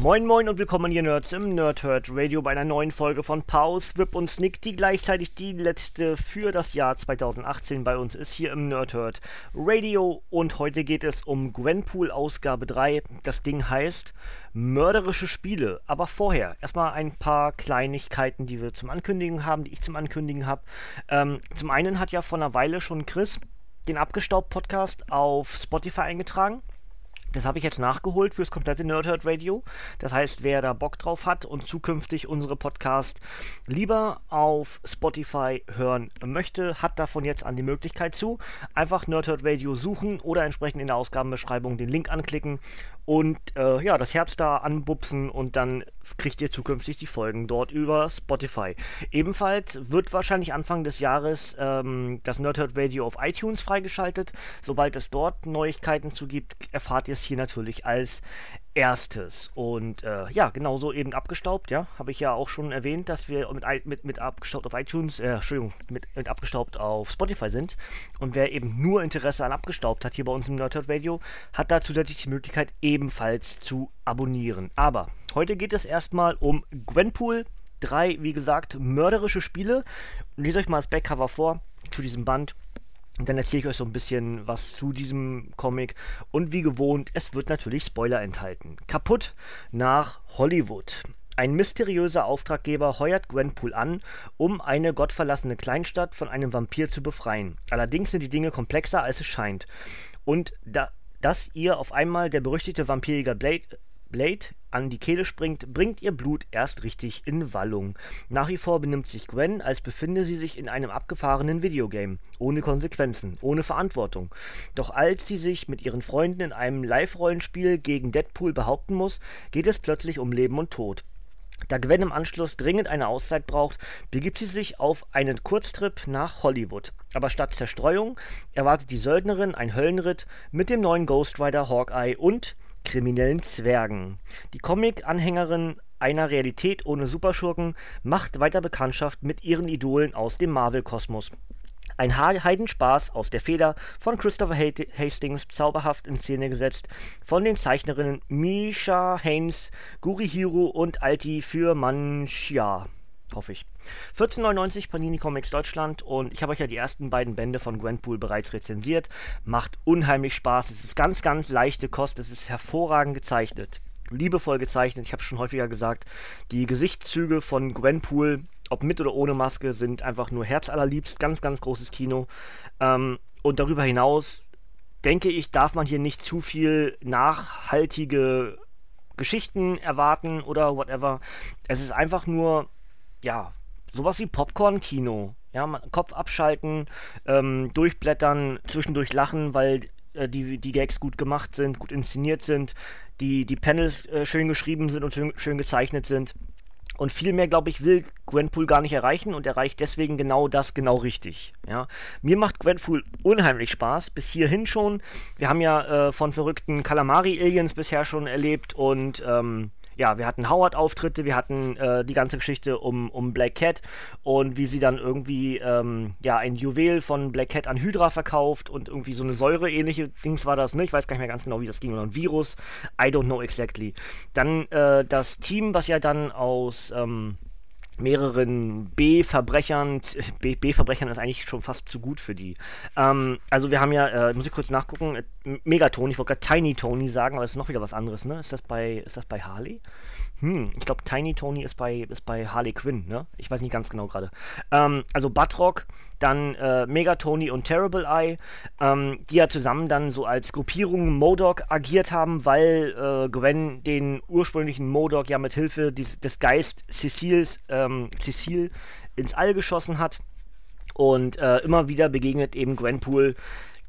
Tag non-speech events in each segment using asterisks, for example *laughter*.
Moin Moin und willkommen ihr Nerds im Nerdhurt Radio bei einer neuen Folge von Pause, Whip und Snick, die gleichzeitig die letzte für das Jahr 2018 bei uns ist hier im Nerdhurt Radio und heute geht es um Gwenpool Ausgabe 3. Das Ding heißt Mörderische Spiele, aber vorher erstmal ein paar Kleinigkeiten, die wir zum Ankündigen haben, die ich zum Ankündigen habe. Ähm, zum einen hat ja vor einer Weile schon Chris den Abgestaubt Podcast auf Spotify eingetragen. Das habe ich jetzt nachgeholt fürs komplette Nerdhurt Radio. Das heißt, wer da Bock drauf hat und zukünftig unsere Podcast lieber auf Spotify hören möchte, hat davon jetzt an die Möglichkeit zu. Einfach Nerdhurt Radio suchen oder entsprechend in der Ausgabenbeschreibung den Link anklicken und äh, ja, das Herz da anbupsen und dann kriegt ihr zukünftig die Folgen dort über Spotify. Ebenfalls wird wahrscheinlich Anfang des Jahres ähm, das Nerdhurt Radio auf iTunes freigeschaltet. Sobald es dort Neuigkeiten zu gibt, erfahrt ihr es hier natürlich als erstes. Und äh, ja, genauso eben abgestaubt, ja, habe ich ja auch schon erwähnt, dass wir mit, mit, mit abgestaubt auf iTunes, äh, Entschuldigung, mit, mit abgestaubt auf Spotify sind. Und wer eben nur Interesse an abgestaubt hat hier bei uns im Nerdhurt Radio, hat da zusätzlich die Möglichkeit ebenfalls zu abonnieren. Aber heute geht es erstmal um Gwenpool. Drei, wie gesagt, mörderische Spiele. Und lese euch mal das Backcover vor zu diesem Band. Und dann erzähle ich euch so ein bisschen was zu diesem Comic. Und wie gewohnt, es wird natürlich Spoiler enthalten. Kaputt nach Hollywood. Ein mysteriöser Auftraggeber heuert Gwenpool an, um eine gottverlassene Kleinstadt von einem Vampir zu befreien. Allerdings sind die Dinge komplexer, als es scheint. Und da, dass ihr auf einmal der berüchtigte Vampirjäger Blade Blade an die Kehle springt, bringt ihr Blut erst richtig in Wallung. Nach wie vor benimmt sich Gwen, als befinde sie sich in einem abgefahrenen Videogame. Ohne Konsequenzen, ohne Verantwortung. Doch als sie sich mit ihren Freunden in einem Live-Rollenspiel gegen Deadpool behaupten muss, geht es plötzlich um Leben und Tod. Da Gwen im Anschluss dringend eine Auszeit braucht, begibt sie sich auf einen Kurztrip nach Hollywood. Aber statt Zerstreuung erwartet die Söldnerin ein Höllenritt mit dem neuen Ghost Rider Hawkeye und kriminellen Zwergen. Die Comic-Anhängerin einer Realität ohne Superschurken macht weiter Bekanntschaft mit ihren Idolen aus dem Marvel-Kosmos. Ein Heidenspaß aus der Feder von Christopher Hastings, zauberhaft in Szene gesetzt von den Zeichnerinnen Misha Haynes, Gurihiro und Alti für Manchia hoffe ich. 14,99 Panini Comics Deutschland und ich habe euch ja die ersten beiden Bände von Gwenpool bereits rezensiert. Macht unheimlich Spaß. Es ist ganz, ganz leichte Kost. Es ist hervorragend gezeichnet. Liebevoll gezeichnet. Ich habe schon häufiger gesagt, die Gesichtszüge von Gwenpool, ob mit oder ohne Maske, sind einfach nur herzallerliebst. Ganz, ganz großes Kino. Ähm, und darüber hinaus denke ich, darf man hier nicht zu viel nachhaltige Geschichten erwarten oder whatever. Es ist einfach nur ja, sowas wie Popcorn-Kino. Ja, Kopf abschalten, ähm, durchblättern, zwischendurch lachen, weil äh, die, die Gags gut gemacht sind, gut inszeniert sind, die, die Panels äh, schön geschrieben sind und schön, schön gezeichnet sind. Und viel mehr, glaube ich, will Gwenpool gar nicht erreichen und erreicht deswegen genau das genau richtig. Ja. Mir macht Gwenpool unheimlich Spaß, bis hierhin schon. Wir haben ja äh, von verrückten Calamari-Aliens bisher schon erlebt und ähm, ja, wir hatten Howard-Auftritte, wir hatten äh, die ganze Geschichte um, um Black Cat und wie sie dann irgendwie ähm, ja, ein Juwel von Black Cat an Hydra verkauft und irgendwie so eine Säure-ähnliche Dings war das, ne? Ich weiß gar nicht mehr ganz genau, wie das ging, oder ein Virus. I don't know exactly. Dann äh, das Team, was ja dann aus ähm, mehreren B-Verbrechern. *laughs* B-Verbrechern ist eigentlich schon fast zu gut für die. Ähm, also wir haben ja, äh, muss ich kurz nachgucken, Megaton, ich wollte gerade Tiny Tony sagen, aber es ist noch wieder was anderes, ne? Ist das bei, ist das bei Harley? Hm, ich glaube Tiny Tony ist bei, ist bei Harley Quinn, ne? Ich weiß nicht ganz genau gerade. Ähm, also Batrock, dann äh, Megatony und Terrible Eye, ähm, die ja zusammen dann so als Gruppierung Modok agiert haben, weil äh, Gwen den ursprünglichen Modok ja mit Hilfe des, des Geist Cecils, ähm, Cecil ins All geschossen hat. Und äh, immer wieder begegnet eben Gwenpool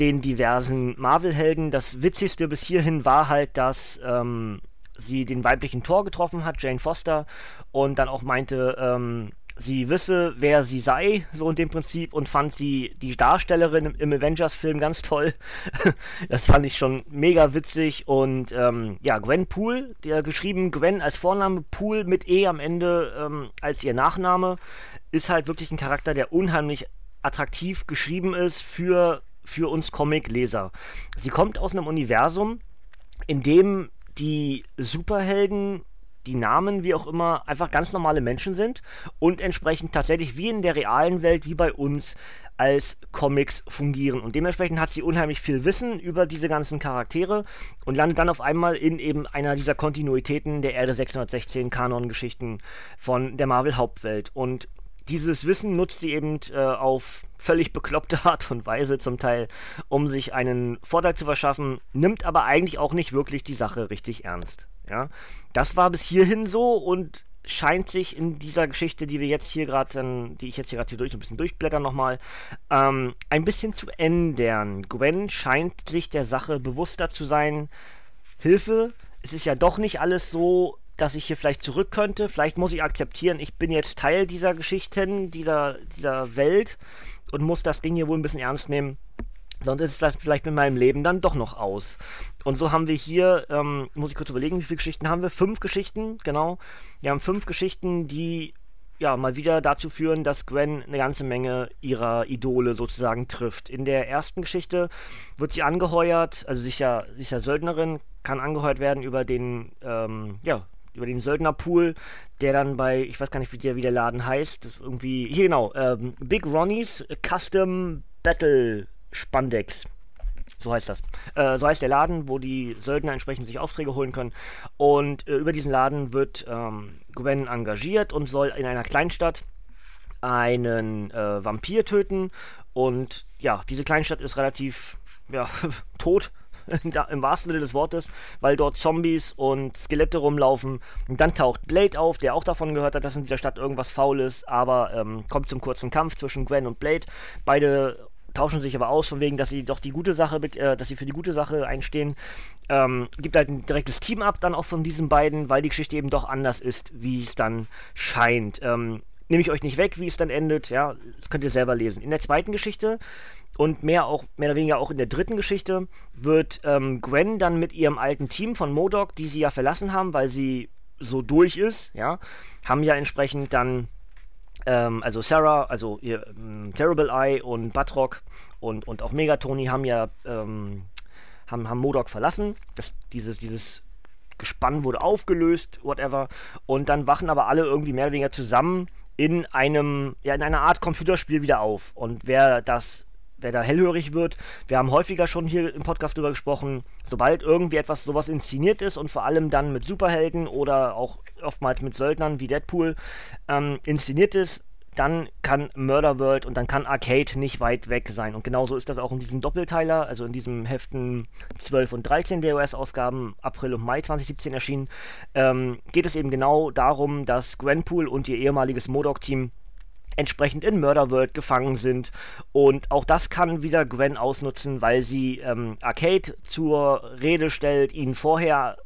den diversen Marvel-Helden. Das Witzigste bis hierhin war halt, dass ähm, sie den weiblichen Tor getroffen hat, Jane Foster, und dann auch meinte, ähm, sie wisse, wer sie sei, so in dem Prinzip, und fand sie die Darstellerin im, im Avengers-Film ganz toll. *laughs* das fand ich schon mega witzig. Und ähm, ja, Gwen Poole, der geschrieben Gwen als Vorname, Poole mit E am Ende ähm, als ihr Nachname, ist halt wirklich ein Charakter, der unheimlich attraktiv geschrieben ist für, für uns Comic-Leser. Sie kommt aus einem Universum, in dem die Superhelden die Namen, wie auch immer, einfach ganz normale Menschen sind und entsprechend tatsächlich wie in der realen Welt, wie bei uns, als Comics fungieren. Und dementsprechend hat sie unheimlich viel Wissen über diese ganzen Charaktere und landet dann auf einmal in eben einer dieser Kontinuitäten der Erde 616 Kanon-Geschichten von der Marvel-Hauptwelt. Und dieses Wissen nutzt sie eben äh, auf völlig bekloppte Art und Weise zum Teil, um sich einen Vorteil zu verschaffen, nimmt aber eigentlich auch nicht wirklich die Sache richtig ernst. Ja, das war bis hierhin so und scheint sich in dieser Geschichte, die wir jetzt hier gerade, die ich jetzt hier gerade hier durch ein bisschen durchblättern nochmal, ähm, ein bisschen zu ändern. Gwen scheint sich der Sache bewusster zu sein. Hilfe, es ist ja doch nicht alles so, dass ich hier vielleicht zurück könnte. Vielleicht muss ich akzeptieren, ich bin jetzt Teil dieser Geschichten, dieser, dieser Welt und muss das Ding hier wohl ein bisschen ernst nehmen. Sonst ist das vielleicht mit meinem Leben dann doch noch aus. Und so haben wir hier, ähm, muss ich kurz überlegen, wie viele Geschichten haben wir? Fünf Geschichten, genau. Wir haben fünf Geschichten, die ja mal wieder dazu führen, dass Gwen eine ganze Menge ihrer Idole sozusagen trifft. In der ersten Geschichte wird sie angeheuert, also sie ist ja, sie ist ja Söldnerin, kann angeheuert werden über den, ähm, ja, über den Söldnerpool, der dann bei, ich weiß gar nicht, wie der, wie der Laden heißt, das ist irgendwie, hier genau, ähm, Big Ronnie's Custom Battle Spandex. So heißt das. Äh, so heißt der Laden, wo die Söldner entsprechend sich Aufträge holen können. Und äh, über diesen Laden wird ähm, Gwen engagiert und soll in einer Kleinstadt einen äh, Vampir töten. Und ja, diese Kleinstadt ist relativ ja, *laughs* tot, *laughs* im wahrsten Sinne des Wortes, weil dort Zombies und Skelette rumlaufen. Und dann taucht Blade auf, der auch davon gehört hat, dass in dieser Stadt irgendwas faul ist, aber ähm, kommt zum kurzen Kampf zwischen Gwen und Blade. Beide tauschen sich aber aus, von wegen, dass sie doch die gute Sache, äh, dass sie für die gute Sache einstehen. Ähm, gibt halt ein direktes Team ab dann auch von diesen beiden, weil die Geschichte eben doch anders ist, wie es dann scheint. Ähm, Nehme ich euch nicht weg, wie es dann endet, ja, das könnt ihr selber lesen. In der zweiten Geschichte und mehr auch mehr oder weniger auch in der dritten Geschichte wird ähm, Gwen dann mit ihrem alten Team von Modok, die sie ja verlassen haben, weil sie so durch ist, ja, haben ja entsprechend dann ähm, also Sarah, also ihr, ähm, Terrible Eye und Batrock und, und auch Megatoni haben ja ähm, haben, haben Modok verlassen. Das, dieses, dieses Gespann wurde aufgelöst, whatever. Und dann wachen aber alle irgendwie mehr oder weniger zusammen in einem, ja, in einer Art Computerspiel wieder auf. Und wer das wer da hellhörig wird. Wir haben häufiger schon hier im Podcast drüber gesprochen, sobald irgendwie etwas sowas inszeniert ist und vor allem dann mit Superhelden oder auch oftmals mit Söldnern wie Deadpool ähm, inszeniert ist, dann kann Murder World und dann kann Arcade nicht weit weg sein. Und genauso ist das auch in diesem Doppelteiler, also in diesem Heften 12 und 13 der US-Ausgaben, April und Mai 2017 erschienen, ähm, geht es eben genau darum, dass Gwenpool und ihr ehemaliges Modok-Team entsprechend in Murder World gefangen sind. Und auch das kann wieder Gwen ausnutzen, weil sie ähm, Arcade zur Rede stellt, ihnen vorher,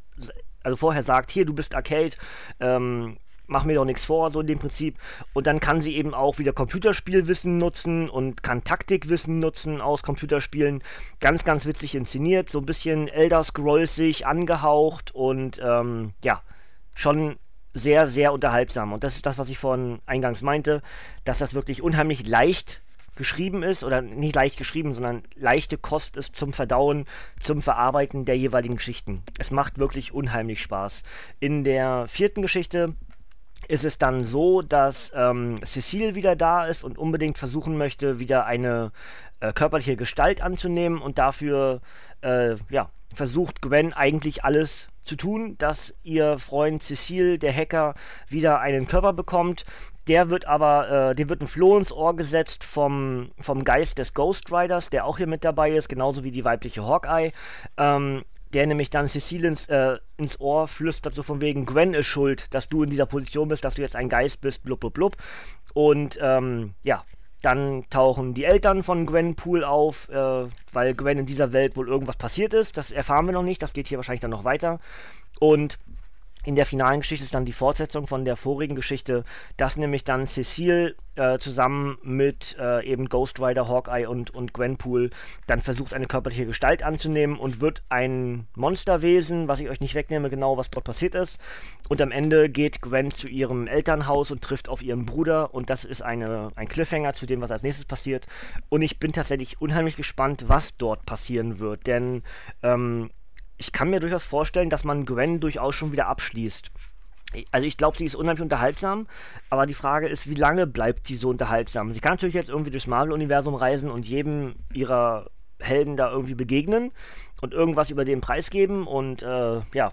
also vorher sagt, hier, du bist Arcade, ähm, mach mir doch nichts vor, so in dem Prinzip. Und dann kann sie eben auch wieder Computerspielwissen nutzen und kann Taktikwissen nutzen aus Computerspielen. Ganz, ganz witzig inszeniert, so ein bisschen Elder Scrollsig angehaucht und ähm, ja, schon sehr, sehr unterhaltsam. Und das ist das, was ich vorhin eingangs meinte, dass das wirklich unheimlich leicht geschrieben ist, oder nicht leicht geschrieben, sondern leichte Kost ist zum Verdauen, zum Verarbeiten der jeweiligen Geschichten. Es macht wirklich unheimlich Spaß. In der vierten Geschichte ist es dann so, dass ähm, Cecile wieder da ist und unbedingt versuchen möchte, wieder eine äh, körperliche Gestalt anzunehmen und dafür äh, ja, versucht Gwen eigentlich alles zu tun, dass ihr Freund Cecile, der Hacker, wieder einen Körper bekommt. Der wird aber, äh, dem wird ein Floh ins Ohr gesetzt vom, vom Geist des Ghost Riders, der auch hier mit dabei ist, genauso wie die weibliche Hawkeye. Ähm, der nämlich dann Cecile ins, äh, ins Ohr flüstert, so von wegen, Gwen ist schuld, dass du in dieser Position bist, dass du jetzt ein Geist bist, blub, blub, blub. Und ähm, ja, dann tauchen die Eltern von Gwen Poole auf, äh, weil Gwen in dieser Welt wohl irgendwas passiert ist. Das erfahren wir noch nicht, das geht hier wahrscheinlich dann noch weiter. Und in der finalen Geschichte ist dann die Fortsetzung von der vorigen Geschichte, dass nämlich dann Cecile äh, zusammen mit äh, eben Ghost Rider, Hawkeye und, und Gwenpool dann versucht, eine körperliche Gestalt anzunehmen und wird ein Monsterwesen, was ich euch nicht wegnehme, genau was dort passiert ist. Und am Ende geht Gwen zu ihrem Elternhaus und trifft auf ihren Bruder und das ist eine, ein Cliffhanger zu dem, was als nächstes passiert. Und ich bin tatsächlich unheimlich gespannt, was dort passieren wird, denn ähm, ich kann mir durchaus vorstellen, dass man Gwen durchaus schon wieder abschließt. Also ich glaube, sie ist unheimlich unterhaltsam, aber die Frage ist, wie lange bleibt sie so unterhaltsam? Sie kann natürlich jetzt irgendwie durchs Marvel-Universum reisen und jedem ihrer Helden da irgendwie begegnen und irgendwas über den Preis geben und äh, ja,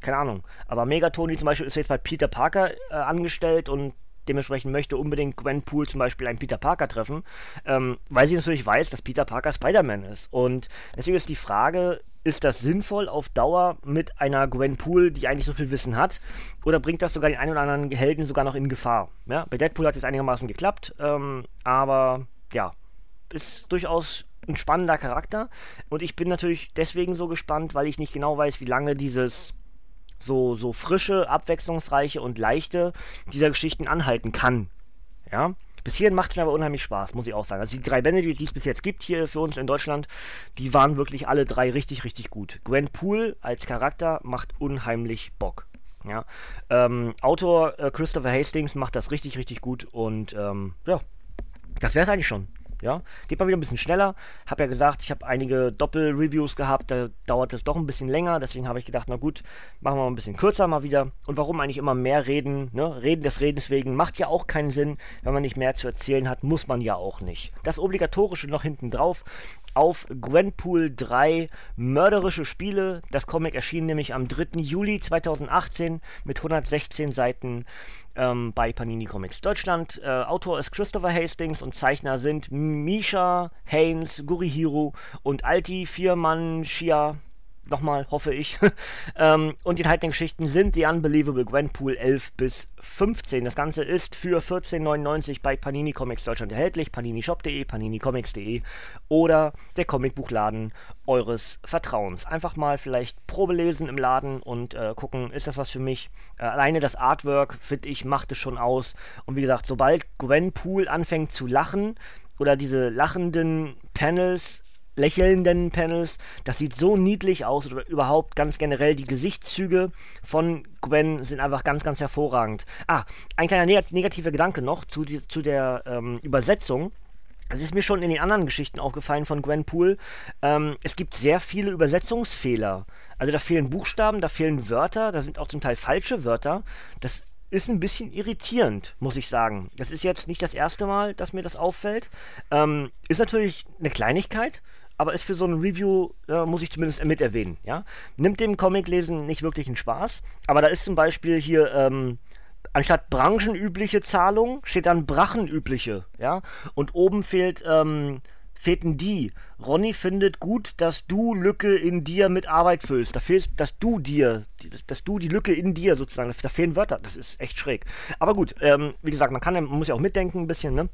keine Ahnung. Aber Megatoni zum Beispiel ist jetzt bei Peter Parker äh, angestellt und dementsprechend möchte unbedingt Gwen Poole zum Beispiel einen Peter Parker treffen, ähm, weil sie natürlich weiß, dass Peter Parker Spider-Man ist. Und deswegen ist die Frage, ist das sinnvoll auf Dauer mit einer Gwen Poole, die eigentlich so viel Wissen hat? Oder bringt das sogar den einen oder anderen Helden sogar noch in Gefahr? Ja, bei Deadpool hat es einigermaßen geklappt, ähm, aber ja, ist durchaus ein spannender Charakter. Und ich bin natürlich deswegen so gespannt, weil ich nicht genau weiß, wie lange dieses so, so frische, abwechslungsreiche und leichte dieser Geschichten anhalten kann. Ja, bis hierhin macht es aber unheimlich Spaß, muss ich auch sagen. Also die drei Bände, die es bis jetzt gibt hier für uns in Deutschland, die waren wirklich alle drei richtig, richtig gut. Gwen Poole als Charakter macht unheimlich Bock. Ja. Ähm, Autor äh, Christopher Hastings macht das richtig, richtig gut und ähm, ja, das wäre es eigentlich schon. Ja, geht mal wieder ein bisschen schneller. Hab ja gesagt, ich habe einige Doppel-Reviews gehabt, da dauert es doch ein bisschen länger. Deswegen habe ich gedacht, na gut, machen wir mal ein bisschen kürzer mal wieder. Und warum eigentlich immer mehr reden? Ne? Reden des Redens wegen macht ja auch keinen Sinn. Wenn man nicht mehr zu erzählen hat, muss man ja auch nicht. Das Obligatorische noch hinten drauf auf Gwenpool 3 Mörderische Spiele. Das Comic erschien nämlich am 3. Juli 2018 mit 116 Seiten ähm, bei Panini Comics Deutschland. Äh, Autor ist Christopher Hastings und Zeichner sind Misha, Haynes, Gurihiro und Alti Viermann Shia nochmal, hoffe ich. *laughs* ähm, und die enthaltenen Geschichten sind The Unbelievable Gwenpool 11 bis 15. Das Ganze ist für 14,99 bei Panini Comics Deutschland erhältlich. paninishop.de, paninicomics.de oder der Comicbuchladen eures Vertrauens. Einfach mal vielleicht Probe lesen im Laden und äh, gucken, ist das was für mich? Äh, alleine das Artwork, finde ich, macht es schon aus. Und wie gesagt, sobald Gwenpool anfängt zu lachen, oder diese lachenden Panels lächelnden Panels. Das sieht so niedlich aus oder überhaupt ganz generell die Gesichtszüge von Gwen sind einfach ganz, ganz hervorragend. Ah, ein kleiner neg negativer Gedanke noch zu, die, zu der ähm, Übersetzung. Es ist mir schon in den anderen Geschichten aufgefallen von Gwen Poole. Ähm, es gibt sehr viele Übersetzungsfehler. Also da fehlen Buchstaben, da fehlen Wörter, da sind auch zum Teil falsche Wörter. Das ist ein bisschen irritierend, muss ich sagen. Das ist jetzt nicht das erste Mal, dass mir das auffällt. Ähm, ist natürlich eine Kleinigkeit, aber ist für so ein Review, äh, muss ich zumindest mit erwähnen, ja. Nimmt dem Comiclesen nicht wirklich einen Spaß, aber da ist zum Beispiel hier, ähm, anstatt branchenübliche Zahlung steht dann brachenübliche, ja. Und oben fehlt, ähm, fehlten die. Ronny findet gut, dass du Lücke in dir mit Arbeit füllst. Da fehlt, dass du dir, dass du die Lücke in dir sozusagen, da fehlen Wörter. Das ist echt schräg. Aber gut, ähm, wie gesagt, man kann, man muss ja auch mitdenken ein bisschen, ne?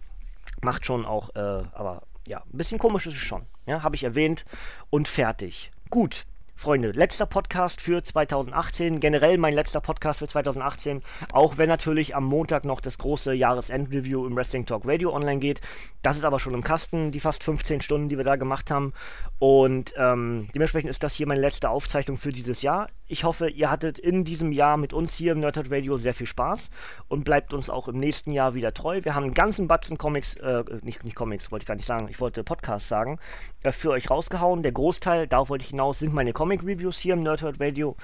Macht schon auch, äh, aber ja, ein bisschen komisch ist es schon. Ja, habe ich erwähnt und fertig. Gut. Freunde, letzter Podcast für 2018, generell mein letzter Podcast für 2018, auch wenn natürlich am Montag noch das große Jahresendreview im Wrestling Talk Radio online geht. Das ist aber schon im Kasten, die fast 15 Stunden, die wir da gemacht haben. Und ähm, dementsprechend ist das hier meine letzte Aufzeichnung für dieses Jahr. Ich hoffe, ihr hattet in diesem Jahr mit uns hier im Nerdhurt Radio sehr viel Spaß und bleibt uns auch im nächsten Jahr wieder treu. Wir haben einen ganzen Batzen Comics, äh, nicht, nicht Comics, wollte ich gar nicht sagen, ich wollte Podcasts sagen, äh, für euch rausgehauen. Der Großteil, darauf wollte ich hinaus, sind meine Comic-Reviews hier im Nerdhurt Radio.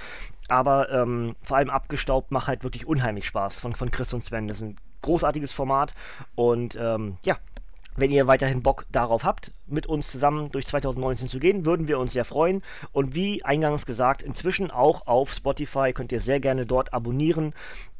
Aber ähm, vor allem abgestaubt macht halt wirklich unheimlich Spaß von, von Chris und Sven. Das ist ein großartiges Format und ähm, ja, wenn ihr weiterhin Bock darauf habt, mit uns zusammen durch 2019 zu gehen, würden wir uns sehr freuen. Und wie eingangs gesagt, inzwischen auch auf Spotify könnt ihr sehr gerne dort abonnieren.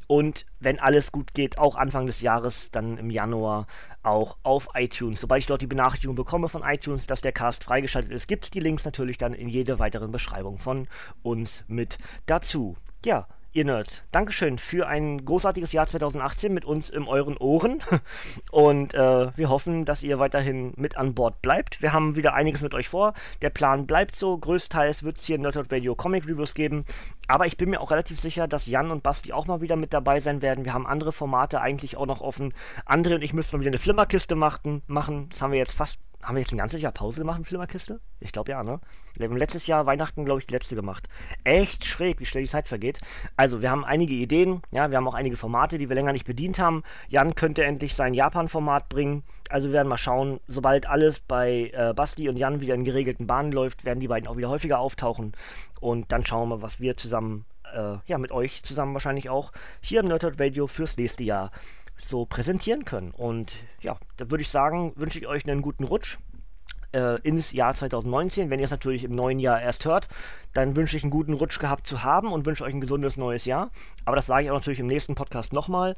Und wenn alles gut geht, auch Anfang des Jahres, dann im Januar auch auf iTunes. Sobald ich dort die Benachrichtigung bekomme von iTunes, dass der Cast freigeschaltet ist, gibt es die Links natürlich dann in jeder weiteren Beschreibung von uns mit dazu. Ja, ihr Nerds, Dankeschön für ein großartiges Jahr 2018 mit uns in euren Ohren. *laughs* Und äh, wir hoffen, dass ihr weiterhin mit an Bord bleibt. Wir haben wieder einiges mit euch vor. Der Plan bleibt so. Größtenteils wird es hier Nerdhurt Radio Comic Reviews geben. Aber ich bin mir auch relativ sicher, dass Jan und Basti auch mal wieder mit dabei sein werden. Wir haben andere Formate eigentlich auch noch offen. André und ich müssen mal wieder eine Flimmerkiste machen. Das haben wir jetzt fast haben wir jetzt ein ganzes Jahr Pause gemacht mit Flimmerkiste? Ich glaube ja, ne? Wir haben letztes Jahr Weihnachten, glaube ich, die letzte gemacht. Echt schräg, wie schnell die Zeit vergeht. Also, wir haben einige Ideen, ja, wir haben auch einige Formate, die wir länger nicht bedient haben. Jan könnte endlich sein Japan-Format bringen. Also, wir werden mal schauen, sobald alles bei äh, Basti und Jan wieder in geregelten Bahnen läuft, werden die beiden auch wieder häufiger auftauchen. Und dann schauen wir was wir zusammen, äh, ja, mit euch zusammen wahrscheinlich auch hier im Nerdhurt Radio fürs nächste Jahr so präsentieren können. Und ja, da würde ich sagen, wünsche ich euch einen guten Rutsch äh, ins Jahr 2019. Wenn ihr es natürlich im neuen Jahr erst hört, dann wünsche ich einen guten Rutsch gehabt zu haben und wünsche euch ein gesundes neues Jahr. Aber das sage ich auch natürlich im nächsten Podcast nochmal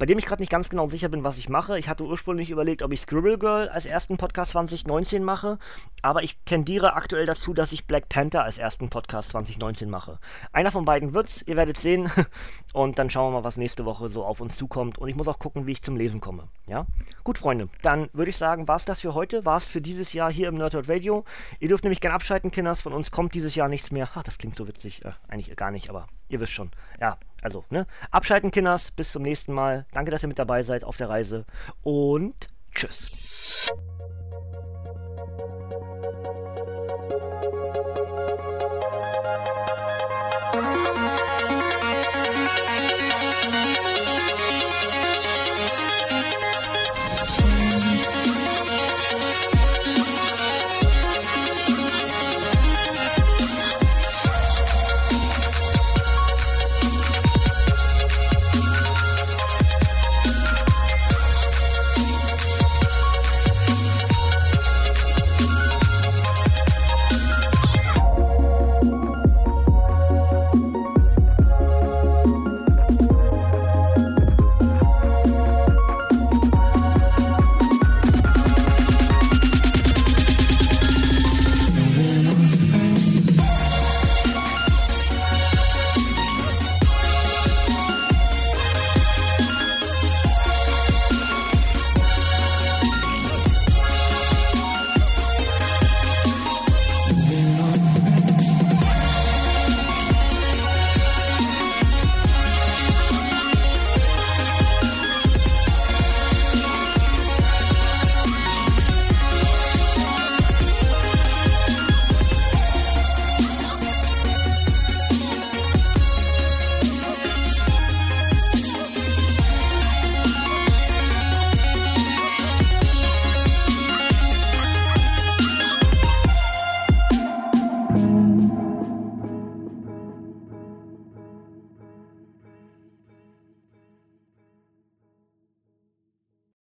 bei dem ich gerade nicht ganz genau sicher bin, was ich mache. Ich hatte ursprünglich überlegt, ob ich Scribble Girl als ersten Podcast 2019 mache, aber ich tendiere aktuell dazu, dass ich Black Panther als ersten Podcast 2019 mache. Einer von beiden wird's, ihr werdet sehen *laughs* und dann schauen wir mal, was nächste Woche so auf uns zukommt und ich muss auch gucken, wie ich zum Lesen komme. Ja? Gut, Freunde, dann würde ich sagen, war's das für heute, war's für dieses Jahr hier im Nerdhurt Radio. Ihr dürft nämlich gerne abschalten, Kinders, von uns kommt dieses Jahr nichts mehr. Ach, das klingt so witzig, äh, eigentlich gar nicht, aber ihr wisst schon. Ja, also, ne? Abschalten, Kinders. Bis zum nächsten Mal. Danke, dass ihr mit dabei seid auf der Reise. Und tschüss.